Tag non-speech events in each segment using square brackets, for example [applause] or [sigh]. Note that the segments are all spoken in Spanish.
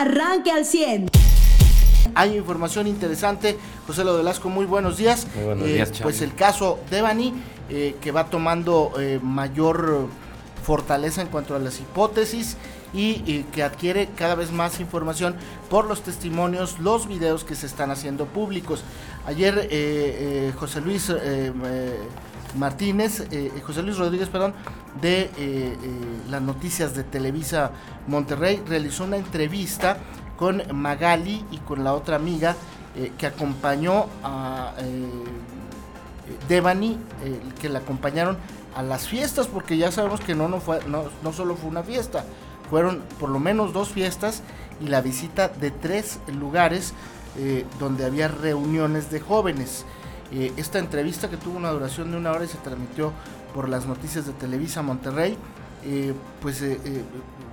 arranque al 100. Hay información interesante. José Lo Velasco, muy buenos días. Muy buenos días, Pues el caso Devani, eh, que va tomando eh, mayor fortaleza en cuanto a las hipótesis y, que adquiere cada vez más información por los testimonios, los videos que se están haciendo públicos. Ayer eh, eh, José Luis eh, Martínez, José Luis Rodríguez, perdón, de las noticias de Televisa Monterrey, realizó una entrevista con Magali y con la otra amiga que acompañó a Devani, que la acompañaron a las fiestas, porque ya sabemos que no, no, fue, no, no solo fue una fiesta, fueron por lo menos dos fiestas y la visita de tres lugares eh, donde había reuniones de jóvenes. Eh, esta entrevista que tuvo una duración de una hora y se transmitió por las noticias de Televisa Monterrey, eh, pues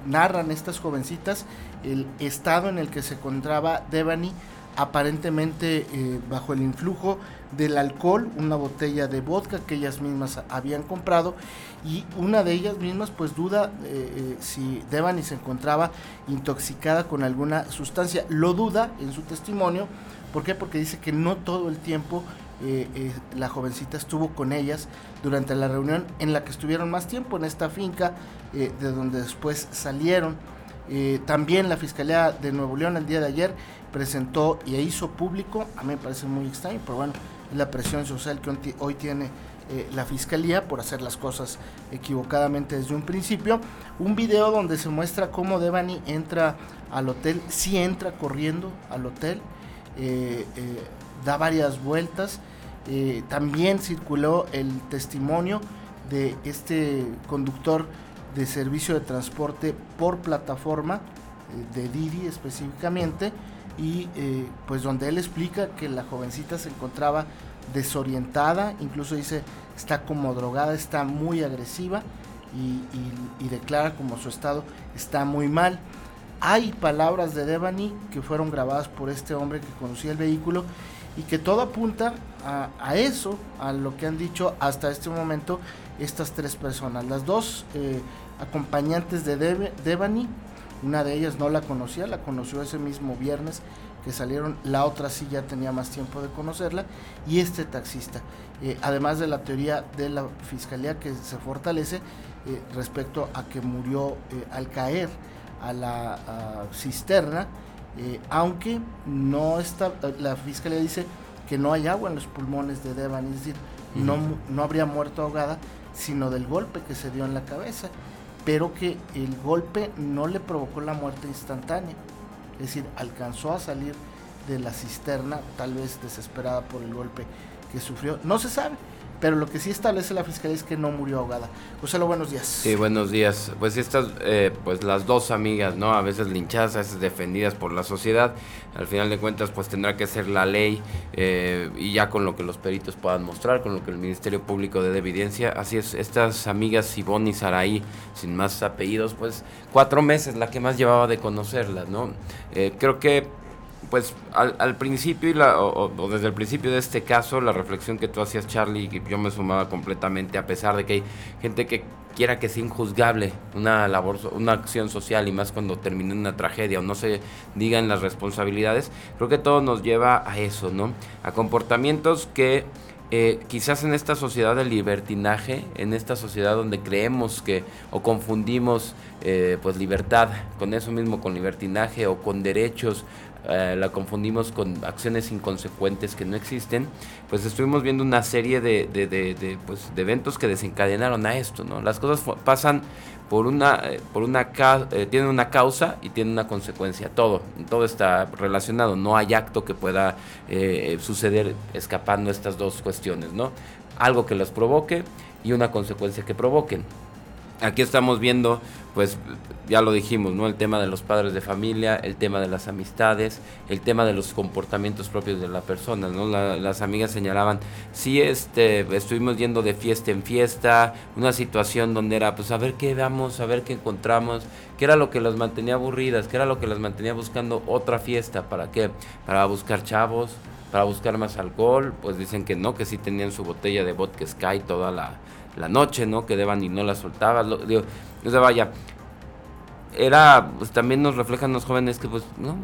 narran estas jovencitas el estado en el que se encontraba Devani aparentemente eh, bajo el influjo del alcohol, una botella de vodka que ellas mismas habían comprado y una de ellas mismas pues duda eh, eh, si Devani se encontraba intoxicada con alguna sustancia. Lo duda en su testimonio, ¿por qué? Porque dice que no todo el tiempo la jovencita estuvo con ellas durante la reunión en la que estuvieron más tiempo en esta finca de donde después salieron. también la Fiscalía de Nuevo León el día de ayer presentó y hizo público, a mí me parece muy extraño, pero bueno, es la presión social que hoy tiene eh, la fiscalía por hacer las cosas equivocadamente desde un principio. Un video donde se muestra cómo Devani entra al hotel, sí entra corriendo al hotel, eh, eh, da varias vueltas. También circuló el testimonio de este conductor de servicio de transporte por plataforma, de Didi específicamente, y eh, pues donde él explica que la jovencita se encontraba desorientada, incluso dice está como drogada, está muy agresiva y, declara como su estado está muy mal. Hay palabras de Devani que fueron grabadas por este hombre que conducía el vehículo y que todo apunta a, eso, a lo que han dicho hasta este momento estas tres personas. Las dos eh, acompañantes de Devani una de ellas no la conocía, la conoció ese mismo viernes que salieron, la otra sí ya tenía más tiempo de conocerla, y este taxista. Eh, además de la teoría de la fiscalía que se fortalece eh, respecto a que murió al caer a la cisterna, aunque no está, la fiscalía dice que no hay agua en los pulmones de Devan, es decir, no, no habría muerto ahogada, sino del golpe que se dio en la cabeza pero que el golpe no le provocó la muerte instantánea. Es decir, alcanzó a salir de la cisterna, tal vez desesperada por el golpe que sufrió. No se sabe, pero lo que sí establece la fiscalía es que no murió ahogada. José, buenos días. Sí, buenos días. Pues estas, eh, pues las dos amigas, ¿no? A veces linchadas, a veces defendidas por la sociedad. Al final de cuentas, pues tendrá que ser la ley eh, y ya con lo que los peritos puedan mostrar, con lo que el Ministerio Público dé de evidencia. Así es, estas amigas Ivonne y Saraí, sin más apellidos, pues cuatro meses la que más llevaba de conocerlas, ¿no? Eh, creo que pues al, principio y la, o, desde el principio de este caso, la reflexión que tú hacías, Charlie, y yo me sumaba completamente, a pesar de que hay gente que quiera que sea injuzgable una labor, una acción social y más cuando termina una tragedia o no se digan las responsabilidades, creo que todo nos lleva a eso, ¿no? A comportamientos que eh, quizás en esta sociedad de libertinaje, en esta sociedad donde creemos que o confundimos eh, pues libertad con eso mismo, con libertinaje o con derechos eh, la confundimos con acciones inconsecuentes que no existen, pues estuvimos viendo una serie de, de, de, pues, de eventos que desencadenaron a esto, ¿no? Las cosas pasan por una, eh, por una eh, tienen una causa y tienen una consecuencia, todo, todo está relacionado, no hay acto que pueda suceder escapando estas dos cuestiones, ¿no? Algo que las provoque y una consecuencia que provoquen aquí estamos viendo, pues ya lo dijimos, ¿no? El tema de los padres de familia, el tema de las amistades, el tema de los comportamientos propios de la persona, ¿no? las amigas señalaban, sí, este, estuvimos yendo de fiesta en fiesta, una situación donde era, pues a ver qué damos, a ver qué encontramos, qué era lo que las mantenía aburridas, qué era lo que las mantenía buscando otra fiesta, ¿para qué? Para buscar chavos, para buscar más alcohol, pues dicen que no, que sí tenían su botella de vodka Sky toda la la noche, ¿no? Que Devani no la soltaba. Lo, digo, o vaya, era, pues también nos reflejan los jóvenes que pues no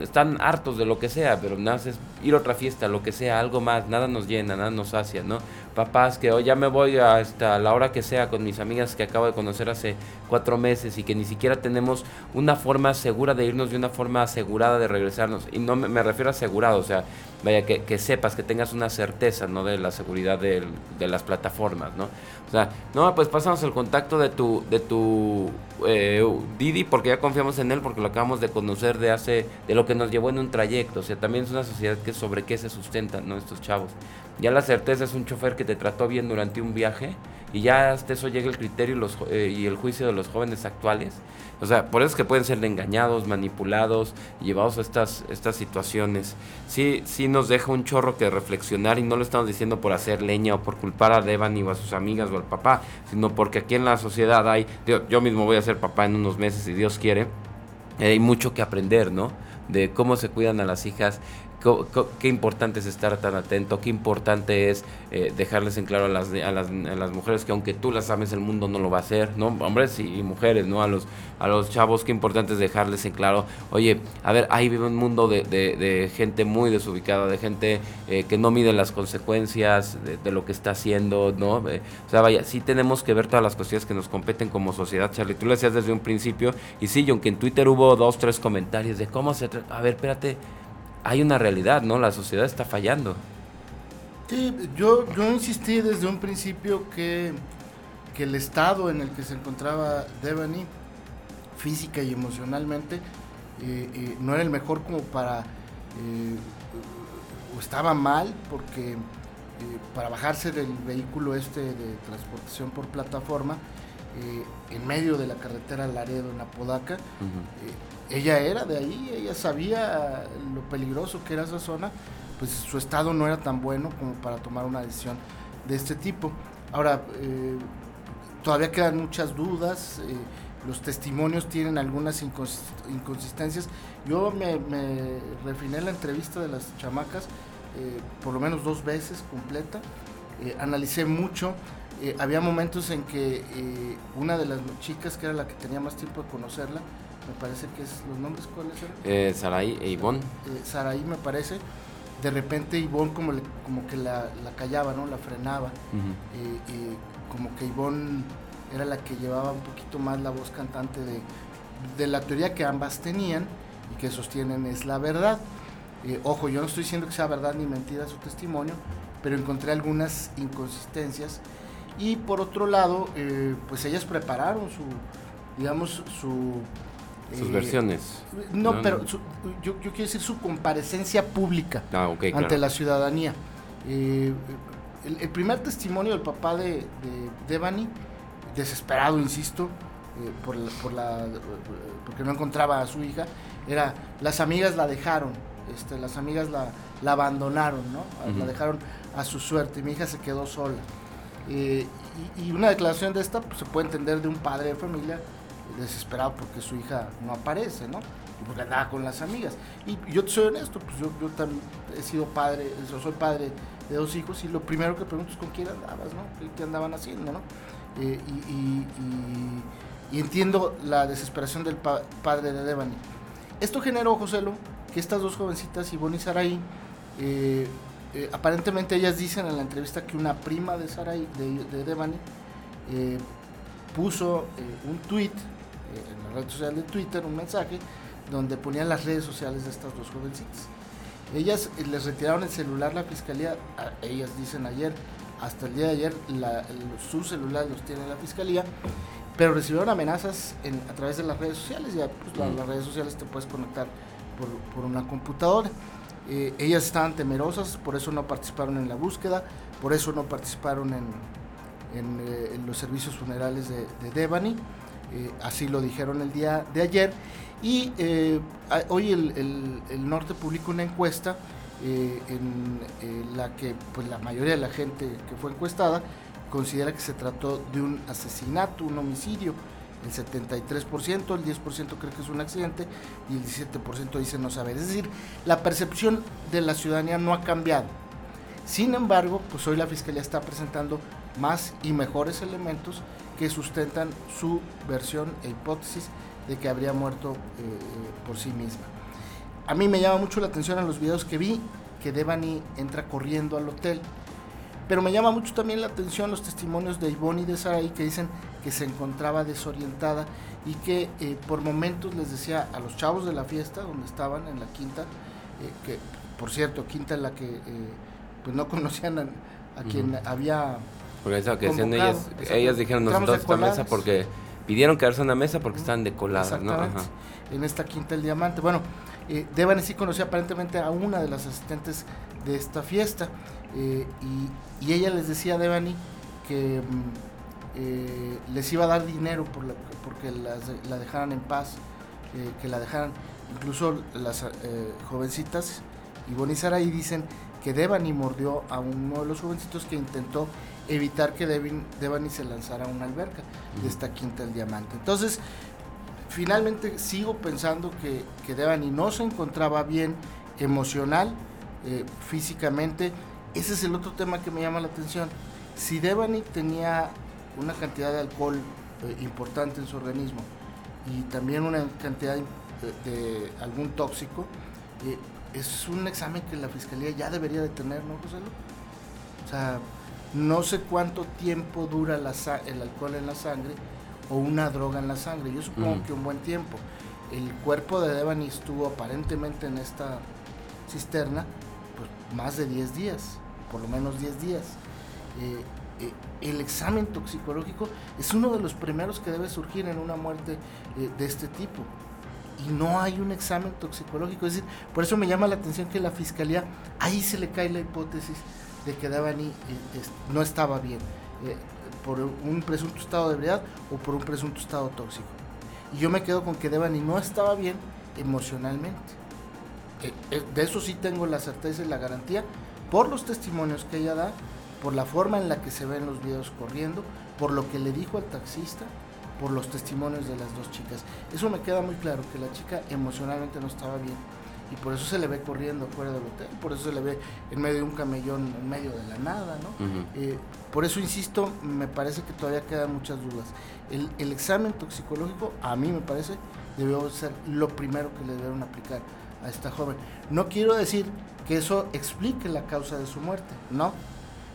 están hartos de lo que sea, pero nada es ir a otra fiesta, lo que sea, algo más, nada nos llena, nada nos sacia, ¿no? Papás que hoy ya me voy hasta la hora que sea con mis amigas que acabo de conocer hace cuatro meses y que ni siquiera tenemos una forma segura de irnos, de una forma asegurada de regresarnos. Y no me, refiero a asegurado, o sea, vaya, que, sepas, que tengas una certeza, ¿no? De la seguridad de, de las plataformas, ¿no? O sea, no, pues pasamos el contacto de tu, de tu eh, Didi porque ya confiamos en él, porque lo acabamos de conocer de hace, de lo que nos llevó en un trayecto. O sea, también es una sociedad que sobre qué se sustentan, ¿no? Estos chavos. Ya la certeza es un chofer que te trató bien durante un viaje y ya hasta eso llega el criterio eh, y el juicio de los jóvenes actuales o sea, por eso es que pueden ser engañados, manipulados, llevados a estas, estas situaciones. Sí, sí nos deja un chorro que reflexionar y no lo estamos diciendo por hacer leña o por culpar a Devani o a sus amigas o al papá, sino porque aquí en la sociedad hay, yo, mismo voy a ser papá en unos meses si Dios quiere, hay mucho que aprender, ¿no? De cómo se cuidan a las hijas, qué importante es estar tan atento, qué importante es eh, dejarles en claro a las, a, las, mujeres que aunque tú las ames el mundo no lo va a hacer, ¿no? Hombres y, mujeres, ¿no? A los, a los chavos qué importante es dejarles en claro, oye, a ver, ahí vive un mundo de, de, gente muy desubicada, de gente eh, que no mide las consecuencias de, lo que está haciendo, ¿no? Eh, o sea, vaya, sí tenemos que ver todas las cuestiones que nos competen como sociedad, Charlie. Tú lo decías desde un principio, y sí, aunque en Twitter hubo dos, tres comentarios de cómo se... A ver, espérate hay una realidad, ¿no? La sociedad está fallando. Sí, yo, yo insistí desde un principio que, que el estado en el que se encontraba Devani, física y emocionalmente, eh, eh, no era el mejor como para, eh, o estaba mal, porque para bajarse del vehículo este de transportación por plataforma, en medio de la carretera Laredo en Apodaca, ella era de ahí, ella sabía lo peligroso que era esa zona, pues su estado no era tan bueno como para tomar una decisión de este tipo. Ahora, eh, todavía quedan muchas dudas, eh, los testimonios tienen algunas inconsistencias. Yo me, refiné la entrevista de las chamacas eh, por lo menos dos veces completa, analicé mucho. había momentos en que una de las chicas, que era la que tenía más tiempo de conocerla, me parece que es los nombres cuáles eran eh, Saraí e Ivonne. Eh, Saraí me parece. De repente Ivonne como como que la, callaba no la frenaba. Y como que Ivonne era la que llevaba un poquito más la voz cantante de, de la teoría que ambas tenían y que sostienen es la verdad. Eh, ojo yo no estoy diciendo que sea verdad ni mentira su testimonio pero encontré algunas inconsistencias. Y por otro lado eh, pues ellas prepararon su digamos su sus versiones. No, pero yo, quiero decir su comparecencia pública ah, ante la ciudadanía. Eh, el, primer testimonio del papá de, Devani, desesperado, insisto, eh, por, por la, porque no encontraba a su hija, era las amigas la dejaron, este, las amigas la, la abandonaron, ¿no? La dejaron a su suerte y mi hija se quedó sola. Eh, y, y, una declaración de esta pues, se puede entender de un padre de familia desesperado porque su hija no aparece, ¿no? Y porque andaba con las amigas. Y yo te soy honesto, pues yo, yo también he sido padre, soy padre de dos hijos y lo primero que pregunto es con quién andabas, ¿no? ¿Qué, andaban haciendo, ¿no? Eh, y, entiendo la desesperación del padre de Devani. Esto generó, Joselo, que estas dos jovencitas, Ivonne y Saraí, eh, eh, aparentemente ellas dicen en la entrevista que una prima de Saraí, de, de Devani, puso un tweet en la red social de Twitter un mensaje donde ponían las redes sociales de estas dos jovencitas. Ellas eh, les retiraron el celular la fiscalía, ellas dicen ayer, hasta el día de ayer su celular los tiene la fiscalía, pero recibieron amenazas a través de las redes sociales, ya pues, las redes sociales te puedes conectar por, una computadora. Eh, ellas estaban temerosas, por eso no participaron en la búsqueda, por eso no participaron en, eh, los servicios funerales de, de Devani. Eh, así lo dijeron el día de ayer. Y eh, hoy el, norte publicó una encuesta eh, en la que pues, la mayoría de la gente que fue encuestada considera que se trató de un asesinato, un homicidio. El 73%, el 10% cree que es un accidente y el 17% dice no saber. Es decir, la percepción de la ciudadanía no ha cambiado. Sin embargo, pues hoy la Fiscalía está presentando más y mejores elementos que sustentan su versión e hipótesis de que habría muerto por sí misma. A mí me llama mucho la atención en los videos que vi que Devani entra corriendo al hotel pero me llama mucho también la atención los testimonios de Ivonne y de Sarai que dicen que se encontraba desorientada y que eh, por momentos les decía a los chavos de la fiesta donde estaban en la quinta, eh, que por cierto, quinta en la que eh, pues no [laughs] conocían a, quien había... Porque eso que decían ellas, ellas dijeron nosotros esta mesa porque pidieron quedarse en una mesa porque estaban decoladas, ¿no? En esta quinta el diamante. Bueno, eh, Devani sí conocía aparentemente a una de las asistentes de esta fiesta eh, y, ella les decía a Devani que mm, eh, les iba a dar dinero por porque la dejaran en paz, eh, que la dejaran. Incluso las jovencitas, Ivonne y Sarai dicen que Devani mordió a uno de los jovencitos que intentó evitar que Devani se lanzara a una alberca de esta quinta el diamante. Entonces, finalmente sigo pensando que, que Devani no se encontraba bien emocional, físicamente, ese es el otro tema que me llama la atención. Si Devani tenía una cantidad de alcohol eh, importante en su organismo y también una cantidad de, algún tóxico, eh, es un examen que la fiscalía ya debería de tener, ¿no, José? O sea, no sé cuánto tiempo dura el alcohol en la sangre o una droga en la sangre. Yo supongo que un buen tiempo. El cuerpo de Devani estuvo aparentemente en esta cisterna pues, más de 10 días, por lo menos 10 días. Eh, eh, el examen toxicológico es uno de los primeros que debe surgir en una muerte eh, de este tipo. Y no hay un examen toxicológico. Es decir, por eso me llama la atención que la fiscalía, ahí se le cae la hipótesis de que Davani no estaba bien, por un presunto estado de ebriedad o por un presunto estado tóxico. Y yo me quedo con que Devani no estaba bien emocionalmente. Eh, eh, de eso sí tengo la certeza y la garantía por los testimonios que ella da, por la forma en la que se ven los videos corriendo, por lo que le dijo al taxista, por los testimonios de las dos chicas. Eso me queda muy claro, que la chica emocionalmente no estaba bien y por eso se le ve corriendo fuera del hotel, por eso se le ve en medio de un camellón, en medio de la nada, ¿no? Eh, por eso insisto, me parece que todavía quedan muchas dudas. El, el examen toxicológico, a mí me parece, debió ser lo primero que le debieron aplicar a esta joven. No quiero decir que eso explique la causa de su muerte, no,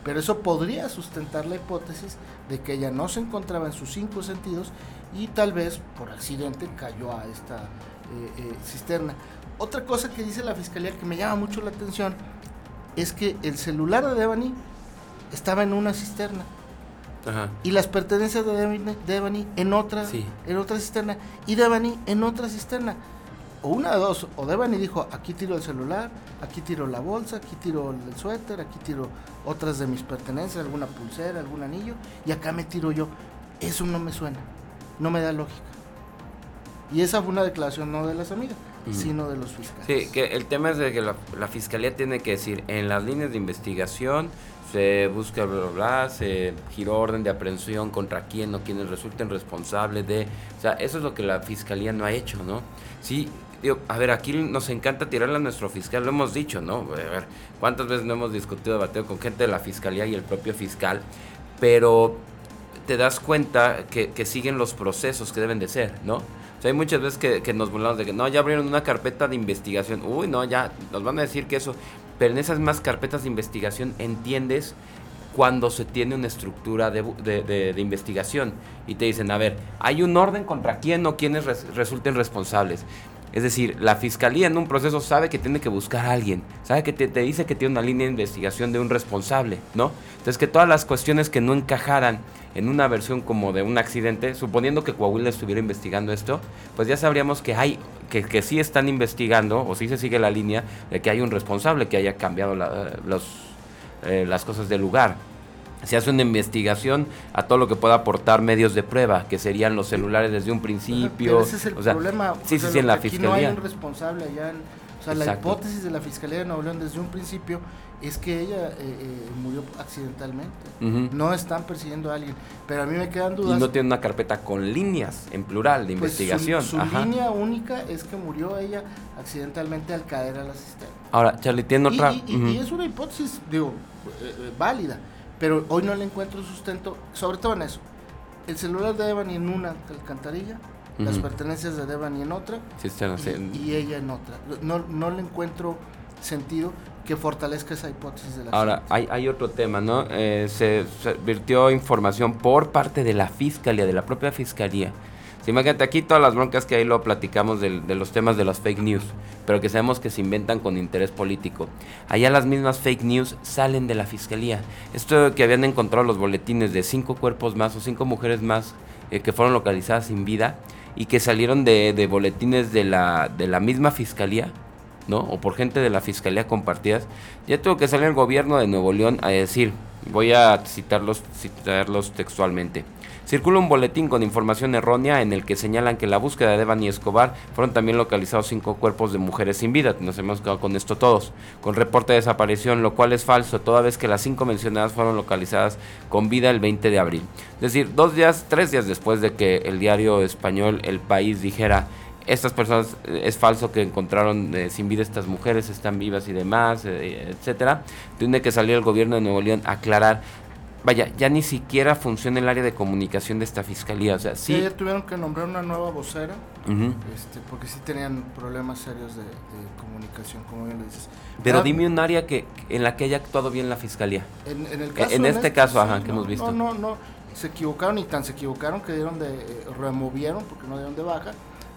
pero eso podría sustentar la hipótesis de que ella no se encontraba en sus cinco sentidos y tal vez por accidente cayó a esta eh, eh, cisterna. Otra cosa que dice la fiscalía que me llama mucho la atención es que el celular de Devani estaba en una cisterna. Y las pertenencias de Devani, en otra, en otra cisterna. Y Devani en otra cisterna o una de dos, o Devani dijo, aquí tiro el celular, aquí tiro la bolsa, aquí tiro el suéter, aquí tiro otras de mis pertenencias, alguna pulsera, algún anillo, y acá me tiro yo. Eso no me suena, no me da lógica. Y esa fue una declaración no de las amigas, sino de los fiscales. Sí, que el tema es de que la, la, fiscalía tiene que decir, en las líneas de investigación se busca, bla, bla, bla, se giró orden de aprehensión contra quién o quienes resulten responsables de... O sea, eso es lo que la fiscalía no ha hecho, ¿no? Sí, a ver, aquí nos encanta tirarle a nuestro fiscal, lo hemos dicho, ¿no? A ver, ¿cuántas veces no hemos discutido, debatido con gente de la fiscalía y el propio fiscal? Pero te das cuenta que, siguen los procesos que deben de ser, ¿no? Sea, hay muchas veces que, nos burlamos de que no, ya abrieron una carpeta de investigación. Uy, no, ya nos van a decir que eso. Pero en esas más carpetas de investigación entiendes cuando se tiene una estructura de, investigación y te dicen, a ver, hay un orden contra quién o quiénes resulten responsables. Es decir, la fiscalía en un proceso sabe que tiene que buscar a alguien, sabe que te, dice que tiene una línea de investigación de un responsable, ¿no? Entonces que todas las cuestiones que no encajaran en una versión como de un accidente, suponiendo que Coahuila estuviera investigando esto, pues ya sabríamos que hay, que, que sí están investigando, o sí se sigue la línea de que hay un responsable que haya cambiado los, eh, las cosas del lugar se hace una investigación a todo lo que pueda aportar medios de prueba, que serían los celulares desde un principio. ese es el problema. Sí, sí, sí, en la fiscalía. no hay un responsable allá. o sea, la hipótesis de la Fiscalía de Nuevo León desde un principio es que ella eh, eh, murió accidentalmente. No están persiguiendo a alguien. Pero a mí me quedan dudas. Y no tiene una carpeta con líneas, en plural, de pues investigación. Su, línea única es que murió ella accidentalmente al caer a la cisterna. Ahora, Charlie, tiene otra. Y, es una hipótesis, digo, eh, válida pero hoy no le encuentro sustento, sobre todo en eso. El celular de Evan en una alcantarilla las pertenencias de Devani en otra y, ella en otra. No, no le encuentro sentido que fortalezca esa hipótesis de la Ahora, hay, hay, otro tema, ¿no? Eh, se, se, virtió información por parte de la Fiscalía, de la propia Fiscalía, Sí, imagínate, aquí todas las broncas que ahí lo platicamos de, los temas de las fake news, pero que sabemos que se inventan con interés político. Allá las mismas fake news salen de la fiscalía. Esto que habían encontrado los boletines de cinco cuerpos más o cinco mujeres más eh, que fueron localizadas sin vida y que salieron de, de, boletines de la, de la misma fiscalía, ¿no? O por gente de la fiscalía compartidas. Ya tuvo que salir el gobierno de Nuevo León a decir, voy a citarlos, citarlos textualmente. Circula un boletín con información errónea en el que señalan que la búsqueda de Devani Escobar fueron también localizados cinco cuerpos de mujeres sin vida. Nos hemos quedado con esto todos. Con reporte de desaparición, lo cual es falso, toda vez que las cinco mencionadas fueron localizadas con vida el 20 de abril. Es decir, dos días, tres días después de que el diario español El País dijera estas personas eh, es falso que encontraron eh, sin vida estas mujeres, están vivas y demás, eh, etcétera. Tiene que salir el gobierno de Nuevo León a aclarar vaya, ya ni siquiera funciona el área de comunicación de esta fiscalía. O sea, sí. Ayer tuvieron que nombrar una nueva vocera, este, porque sí tenían problemas serios de, comunicación, como bien lo dices. Pero dime un área que en la que haya actuado bien la fiscalía. En, el caso, en, este, caso, ajá, que hemos visto. No, no, no, se equivocaron y tan se equivocaron que dieron de, eh, removieron, porque no dieron de baja,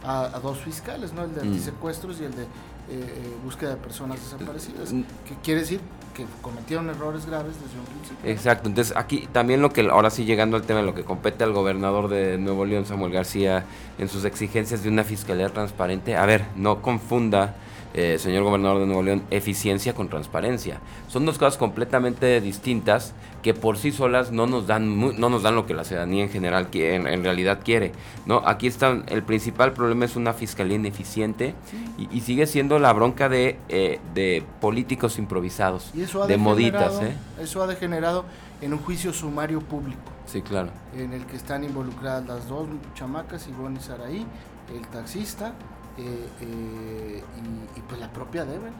a, dos fiscales, ¿no? El de mm. antisecuestros y el de eh, eh, búsqueda de personas desaparecidas. Mm. Que quiere decir que cometieron errores graves desde un principio. Exacto, entonces aquí también lo que, ahora sí llegando al tema de lo que compete al gobernador de Nuevo León, Samuel García, en sus exigencias de una fiscalía transparente, a ver, no confunda eh, señor gobernador de Nuevo León, eficiencia con transparencia. Son dos cosas completamente distintas que por sí solas no nos dan no nos dan lo que la ciudadanía en general en, realidad quiere. No, aquí está el principal problema es una fiscalía ineficiente y, sigue siendo la bronca de, eh, de políticos improvisados, de moditas. ¿eh? Eso ha degenerado en un juicio sumario público. Sí, claro. En el que están involucradas las dos chamacas, Ivonne y Saraí, el taxista eh, eh, y, pues la propia deben.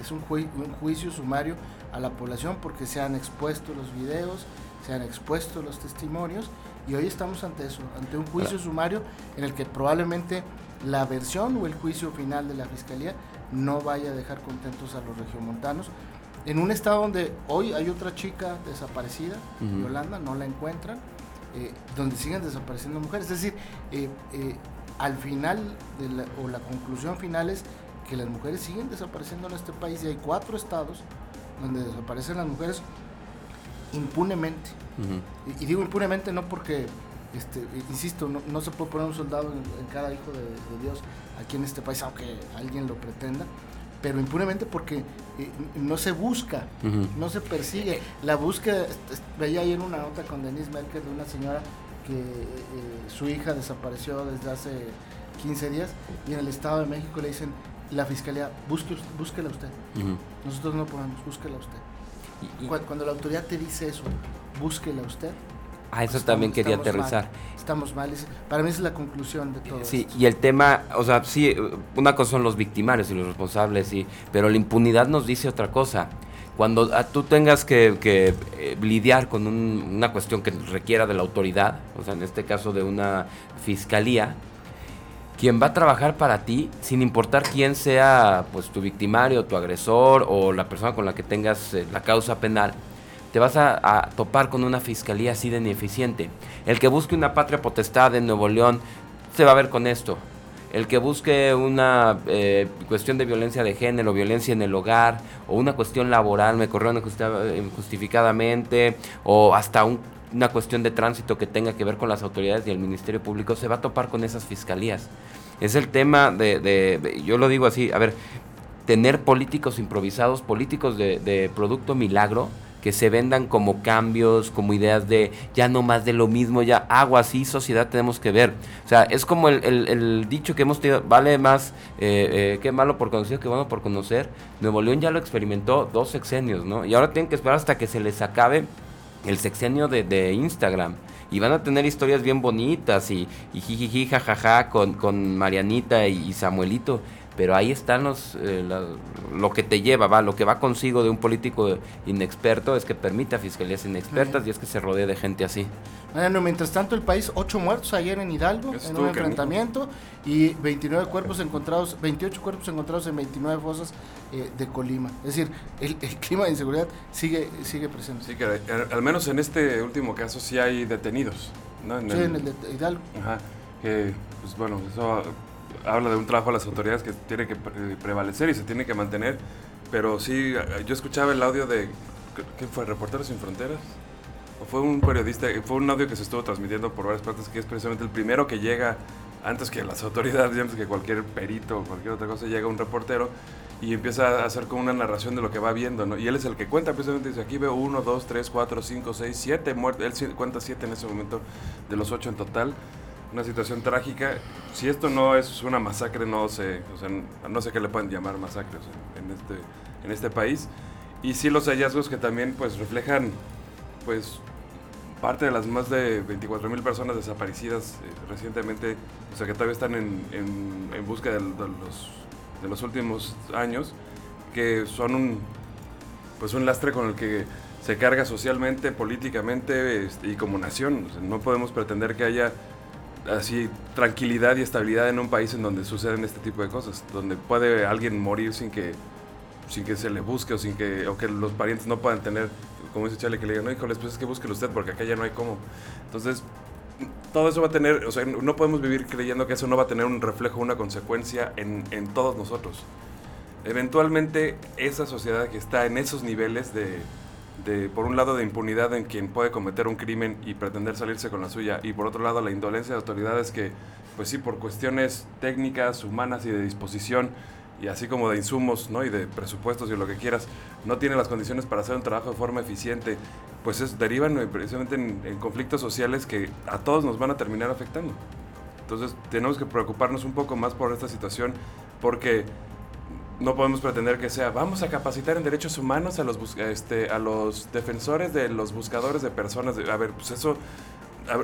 Es un, un, juicio sumario a la población porque se han expuesto los videos, se han expuesto los testimonios y hoy estamos ante eso, ante un juicio sumario en el que probablemente la versión o el juicio final de la fiscalía no vaya a dejar contentos a los regiomontanos. En un estado donde hoy hay otra chica desaparecida, Yolanda, no la encuentran, eh, donde siguen desapareciendo mujeres. Es decir, eh, al final o la conclusión final es que las mujeres siguen desapareciendo en este país y hay cuatro estados donde desaparecen las mujeres impunemente. y, digo impunemente no porque, este, insisto, no, se puede poner un soldado en, cada hijo de, Dios aquí en este país, aunque alguien lo pretenda, pero impunemente porque eh, no se busca, no se persigue. La búsqueda, veía ayer una nota con Denise Merkel de una señora que eh, su hija desapareció desde hace 15 días y en el Estado de México le dicen la fiscalía, busque, búsquela usted. Nosotros no podemos, búsquela usted. cuando, la autoridad te dice eso, búsquela usted. Ah, eso también quería aterrizar. estamos mal. Para mí es la conclusión de todo. Sí, y el tema, o sea, sí, una cosa son los victimarios y los responsables, sí, pero la impunidad nos dice otra cosa cuando ah, tú tengas que, eh, lidiar con una cuestión que requiera de la autoridad, o sea, en este caso de una fiscalía, quien va a trabajar para ti, sin importar quién sea pues tu victimario, tu agresor o la persona con la que tengas eh, la causa penal, te vas a, a, topar con una fiscalía así de ineficiente. El que busque una patria potestad en Nuevo León se va a ver con esto el que busque una eh, cuestión de violencia de género, violencia en el hogar, o una cuestión laboral, me corrió injustificadamente, o hasta una cuestión de tránsito que tenga que ver con las autoridades y el Ministerio Público, se va a topar con esas fiscalías. Es el tema de, yo lo digo así, a ver, tener políticos improvisados, políticos de, de producto milagro, que se vendan como cambios, como ideas de ya no más de lo mismo, ya agua así, sociedad tenemos que ver. O sea, es como el, dicho que hemos tenido, vale más eh, eh, malo por conocido que bueno por conocer. Nuevo León ya lo experimentó dos sexenios, ¿no? Y ahora tienen que esperar hasta que se les acabe el sexenio de, Instagram. Y van a tener historias bien bonitas y, y jijiji, jajaja con, con Marianita y Samuelito pero ahí están los, eh, lo que te lleva, va, lo que va consigo de un político inexperto es que permite a fiscalías inexpertas y es que se rodee de gente así. Bueno, mientras tanto el país, ocho muertos ayer en Hidalgo en un enfrentamiento y 29 cuerpos encontrados, 28 cuerpos encontrados en 29 fosas eh, de Colima. Es decir, el, clima de inseguridad sigue, sigue presente. Sí, que al menos en este último caso sí hay detenidos. ¿no? En sí, el, en el de Hidalgo. Ajá, que pues bueno, eso habla de un trabajo a las autoridades que tiene que prevalecer y se tiene que mantener. Pero sí, yo escuchaba el audio de, ¿qué fue? ¿Reporteros sin Fronteras? ¿O fue un periodista? Fue un audio que se estuvo transmitiendo por varias partes, que es precisamente el primero que llega, antes que las autoridades, antes que cualquier perito o cualquier otra cosa, llega un reportero y empieza a hacer como una narración de lo que va viendo, ¿no? Y él es el que cuenta, precisamente dice, aquí veo uno, dos, tres, cuatro, cinco, seis, siete muertos, él cuenta siete en ese momento de los ocho en total una situación trágica. Si esto no es una masacre, no sé, o sea, no sé qué le pueden llamar masacre en, este, en este país. Y sí los hallazgos que también pues reflejan pues parte de las más de 24 mil personas desaparecidas eh, recientemente, o sea que todavía están en, en, en busca de, los, de los últimos años, que son un, pues un lastre con el que se carga socialmente, políticamente este, y como nación. no podemos pretender que haya así tranquilidad y estabilidad en un país en donde suceden este tipo de cosas, donde puede alguien morir sin que sin que se le busque o sin que o que los parientes no puedan tener, como dice Charlie, que le digan, no, híjole, pues es que búsquelo usted porque acá ya no hay cómo. Entonces, todo eso va a tener, o sea, no podemos vivir creyendo que eso no va a tener un reflejo, una consecuencia en, en todos nosotros. Eventualmente, esa sociedad que está en esos niveles de, de, por un lado, de impunidad en quien puede cometer un crimen y pretender salirse con la suya, y por otro lado, la indolencia de autoridades que, pues sí, por cuestiones técnicas, humanas y de disposición, y así como de insumos, ¿no? Y de presupuestos y lo que quieras, no tienen las condiciones para hacer un trabajo de forma eficiente, pues es, derivan precisamente en, en conflictos sociales que a todos nos van a terminar afectando. Entonces tenemos que preocuparnos un poco más por esta situación porque no podemos pretender que sea, vamos a capacitar en derechos humanos a los, este, a los defensores de los buscadores de personas. A ver, pues eso,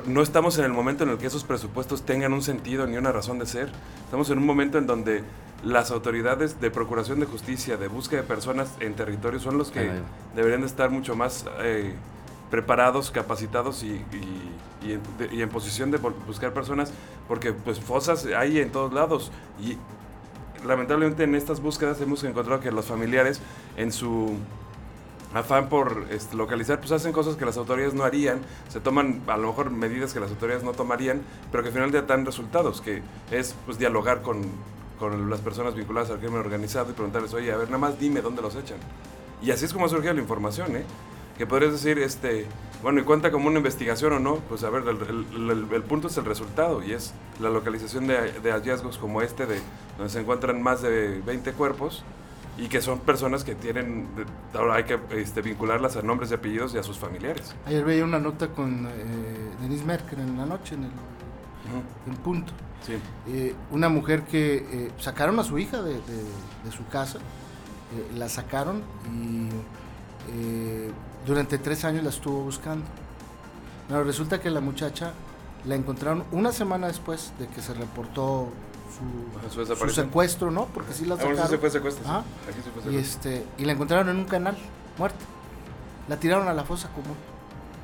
no estamos en el momento en el que esos presupuestos tengan un sentido ni una razón de ser. Estamos en un momento en donde las autoridades de procuración de justicia, de búsqueda de personas en territorio, son los que deberían de estar mucho más eh, preparados, capacitados y, y, en, y, en, posición de buscar personas, porque pues fosas hay en todos lados. Y lamentablemente en estas búsquedas hemos encontrado que los familiares en su afán por este, localizar, pues hacen cosas que las autoridades no harían, se toman a lo mejor medidas que las autoridades no tomarían, pero que al final dan resultados, que es pues dialogar con, con las personas vinculadas al crimen organizado y preguntarles, oye, a ver, nada más dime dónde los echan. Y así es como ha surgido la información, ¿eh? Que podrías decir, este, bueno, y cuenta como una investigación o no, pues a ver, el, punto es el resultado y es la localización de, hallazgos como este, de donde se encuentran más de 20 cuerpos y que son personas que tienen, ahora hay que este, vincularlas a nombres y apellidos y a sus familiares. Ayer veía una nota con eh, Denise Merkel en la noche, en el en punto. Sí. Eh, una mujer que eh, sacaron a su hija de, su casa, la sacaron y durante tres años la estuvo buscando. Pero resulta que la muchacha la encontraron una semana después de que se reportó su, secuestro, ¿no? Porque sí la ah, sacaron. y, este, y la encontraron en un canal, muerta. La tiraron a la fosa común.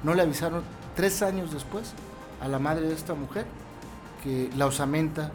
No le avisaron tres años después a la madre de esta mujer que la osamenta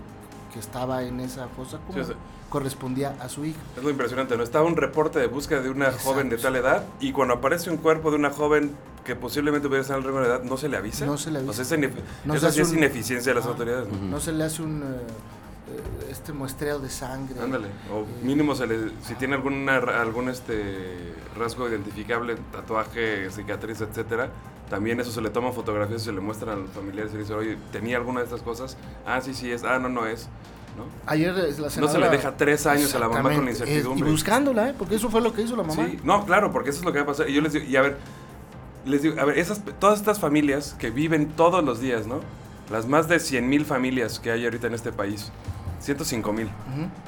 que estaba en esa fosa común correspondía a su hija. Es lo impresionante, ¿no? Estaba un reporte de búsqueda de una joven de tal edad y cuando aparece un cuerpo de una joven que posiblemente pudiera estar en de edad, ¿no se le avisa? No se le avisa. eso sí es ineficiencia de las autoridades. ¿no? se le hace un... Eh, este muestreo de sangre. Ándale, o eh, mínimo se le, si tiene alguna, algún este rasgo identificable, tatuaje, cicatriz, etcétera, también eso se le toma fotografías y se le muestran a los familiares y dice, oye, ¿tenía alguna de estas cosas? Ah, sí, sí es, ah, no, no es. ¿No? Ayer la senadora, No se le deja tres años a la mamá con la incertidumbre. y buscándola, ¿eh? porque eso fue lo que hizo la mamá. Sí, no, claro, porque eso es lo que va a pasar. Y yo les digo, y a ver, les digo, a ver, esas, todas estas familias que viven todos los días, ¿no? Las más de 100 mil familias que hay ahorita en este país, 105 mil,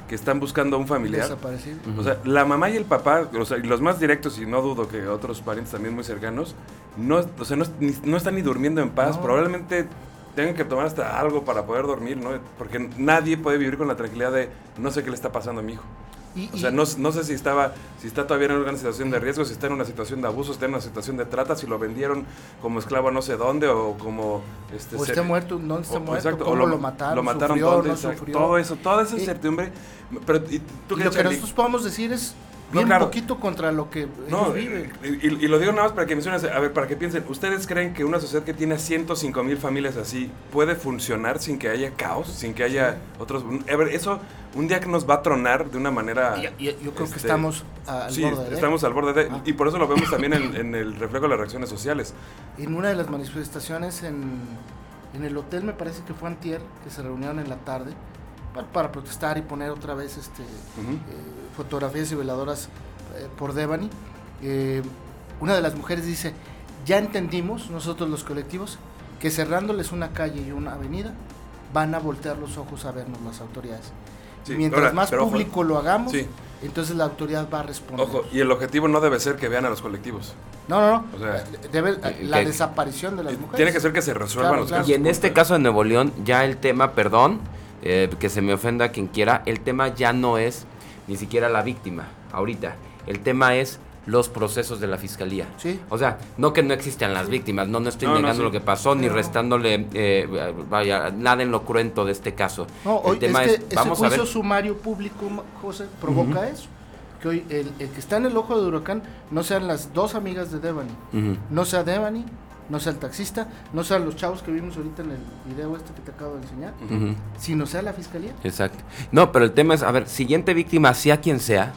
que están buscando a un familiar. Desaparecido. O sea, la mamá y el papá, o sea, los más directos, y no dudo que otros parientes también muy cercanos, no, o sea, no, están ni durmiendo en paz. Probablemente tengan que tomar hasta algo para poder dormir, ¿no? Porque nadie puede vivir con la tranquilidad de no sé qué le está pasando a mi hijo. Y- O sea, no, no sé si estaba, si está todavía en una situación de riesgo, si está en una situación de abuso, si está en una situación de trata, si lo vendieron como esclavo a no sé dónde o como este o está muerto, ¿dónde está o- muerto? exacto, o ¿Cómo lo, mataron? Lo mataron ¿Sufrió, dónde, no sufrió? todo eso, toda esa incertidumbre. Pero y tú Y lo que nosotros podemos decir es No, bien claro. poquito contra lo que No, ellos viven. y, lo digo nada más para que menciones, a ver, para que piensen, ¿ustedes creen que una sociedad que tiene 105 mil familias así puede funcionar sin que haya caos, sin que haya otros... a ver, eso un día que nos va a tronar de una manera... Y- y- yo creo que este, estamos al sí, borde de estamos al borde de... Ah. Y por eso lo vemos también en, en el reflejo de las reacciones sociales. En una de las manifestaciones en, en el hotel, me parece que fue Antier, que se reunieron en la tarde para, para protestar y poner otra vez este, eh, fotografías y veladoras eh, por Devani. Eh, una de las mujeres dice, ya entendimos nosotros los colectivos que cerrándoles una calle y una avenida van a voltear los ojos a vernos las autoridades. Sí, Mientras ahora, más pero ojo, público lo hagamos, Sí. entonces la autoridad va a responder. Ojo, y el objetivo no debe ser que vean a los colectivos. No, no, no. O sea, Debe- eh, la que- desaparición de las mujeres. Tiene que ser que se resuelvan Claro, los claro. casos. Y en este caso de Nuevo León, ya el tema, perdón, eh, que se me ofenda quien quiera, el tema ya no es ni siquiera la víctima, ahorita. El tema es los procesos de la fiscalía. Sí. O sea, no que no existan las víctimas, no, no estoy No, no, negando sí. lo que pasó, ni restándole, eh, vaya, nada en lo cruento de este caso. No, el hoy tema es que es, ese vamos a juicio ver, sumario público, José, provoca eso. Que hoy el, el que está en el ojo de huracán no sean las dos amigas de Devani, no sea Devani, no sea el taxista, no sean los chavos que vimos ahorita en el video este que te acabo de enseñar, sino sea la fiscalía. Exacto. No, pero el tema es, a ver, siguiente víctima, sea quien sea,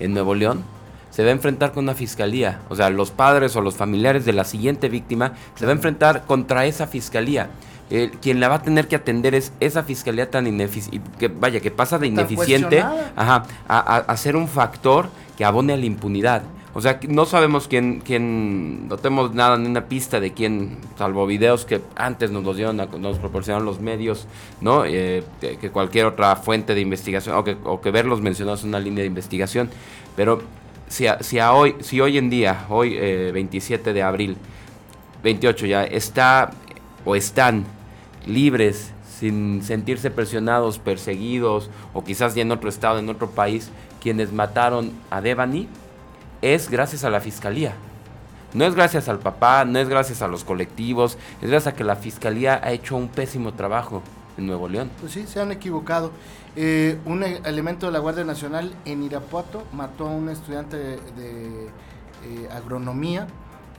en Nuevo León, se va a enfrentar con una fiscalía. O sea, los padres o los familiares de la siguiente víctima se va a enfrentar contra esa fiscalía. Eh, quien la va a tener que atender es esa fiscalía tan ineficiente, que vaya, que pasa de ineficiente ajá, a, a- a ser un factor que abone a la impunidad. O sea, no sabemos quién, quién, no tenemos nada, ni una pista de quién, salvo videos que antes nos los dieron, nos proporcionaron los medios, ¿no? Eh, que, que cualquier otra fuente de investigación, o que, o que verlos mencionados en una línea de investigación. Pero si, a- si, a hoy, si hoy en día, hoy eh, 27 de abril, 28 ya, está o están libres, sin sentirse presionados, perseguidos, o quizás ya en otro estado, en otro país, quienes mataron a Devani, es gracias a la fiscalía. No es gracias al papá, no es gracias a los colectivos, es gracias a que la fiscalía ha hecho un pésimo trabajo en Nuevo León. Pues sí, se han equivocado. Eh, un e- elemento de la Guardia Nacional en Irapuato mató a un estudiante de, de, eh, agronomía.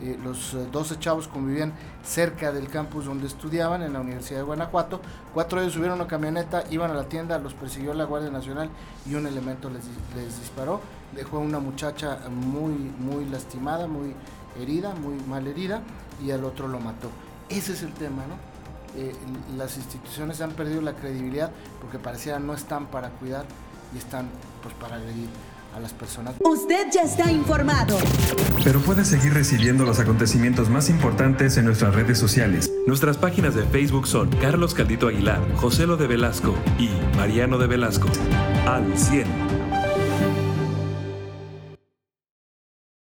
Eh, los eh, 12 chavos convivían cerca del campus donde estudiaban, en la Universidad de Guanajuato. Cuatro de ellos subieron una camioneta, iban a la tienda, los persiguió la Guardia Nacional y un elemento les, les disparó. Dejó a una muchacha muy, muy lastimada, muy herida, muy mal herida, y al otro lo mató. Ese es el tema, ¿no? eh, las instituciones han perdido la credibilidad porque pareciera no están para cuidar y están pues para agredir a las personas. Usted ya está informado. Pero puedes seguir recibiendo los acontecimientos más importantes en nuestras redes sociales. Nuestras páginas de Facebook son Carlos Caldito Aguilar, José Lo de Velasco y Mariano de Velasco. Al 100.